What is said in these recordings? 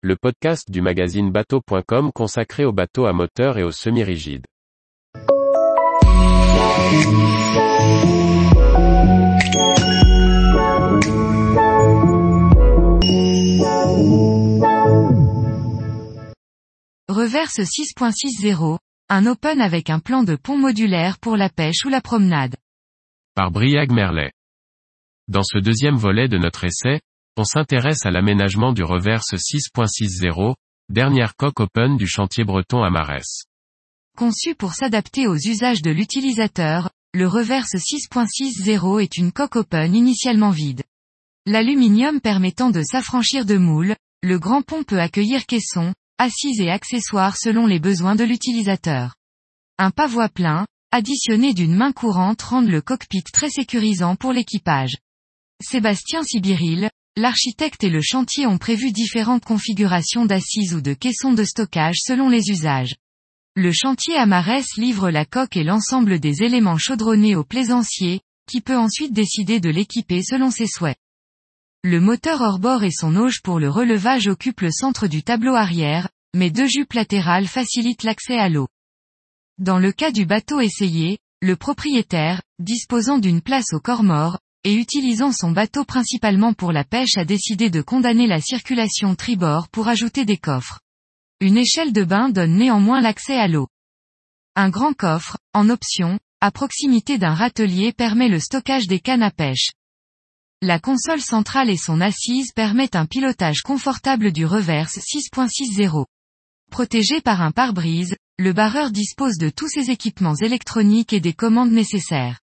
le podcast du magazine bateau.com consacré aux bateaux à moteur et aux semi-rigides. Reverse 6.60, un open avec un plan de pont modulaire pour la pêche ou la promenade. Par Briag Merlet. Dans ce deuxième volet de notre essai, on s'intéresse à l'aménagement du reverse 6.60, dernière coque open du chantier breton à Marès. Conçu pour s'adapter aux usages de l'utilisateur, le reverse 6.60 est une coque open initialement vide. L'aluminium permettant de s'affranchir de moules, le grand pont peut accueillir caissons, assises et accessoires selon les besoins de l'utilisateur. Un pavois plein, additionné d'une main courante rend le cockpit très sécurisant pour l'équipage. Sébastien Sibiril, l'architecte et le chantier ont prévu différentes configurations d'assises ou de caissons de stockage selon les usages. Le chantier Amarès livre la coque et l'ensemble des éléments chaudronnés au plaisancier, qui peut ensuite décider de l'équiper selon ses souhaits. Le moteur hors-bord et son auge pour le relevage occupent le centre du tableau arrière, mais deux jupes latérales facilitent l'accès à l'eau. Dans le cas du bateau essayé, le propriétaire, disposant d'une place au corps mort, et utilisant son bateau principalement pour la pêche a décidé de condamner la circulation tribord pour ajouter des coffres. Une échelle de bain donne néanmoins l'accès à l'eau. Un grand coffre, en option, à proximité d'un râtelier permet le stockage des cannes à pêche. La console centrale et son assise permettent un pilotage confortable du reverse 6.60. Protégé par un pare-brise, le barreur dispose de tous ses équipements électroniques et des commandes nécessaires.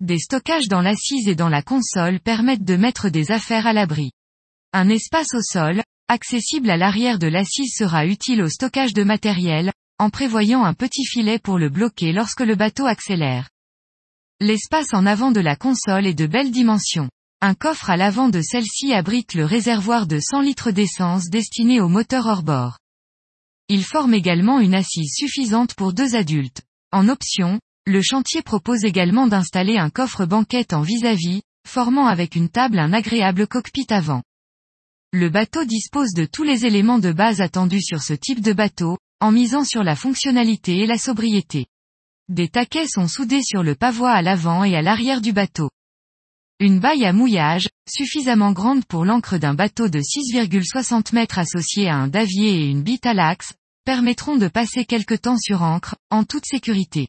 Des stockages dans l'assise et dans la console permettent de mettre des affaires à l'abri. Un espace au sol, accessible à l'arrière de l'assise sera utile au stockage de matériel, en prévoyant un petit filet pour le bloquer lorsque le bateau accélère. L'espace en avant de la console est de belles dimensions. Un coffre à l'avant de celle-ci abrite le réservoir de 100 litres d'essence destiné au moteur hors-bord. Il forme également une assise suffisante pour deux adultes. En option, le chantier propose également d'installer un coffre banquette en vis-à-vis, formant avec une table un agréable cockpit avant. Le bateau dispose de tous les éléments de base attendus sur ce type de bateau, en misant sur la fonctionnalité et la sobriété. Des taquets sont soudés sur le pavois à l'avant et à l'arrière du bateau. Une baille à mouillage, suffisamment grande pour l'encre d'un bateau de 6,60 mètres associé à un davier et une bite à l'axe, permettront de passer quelque temps sur encre, en toute sécurité.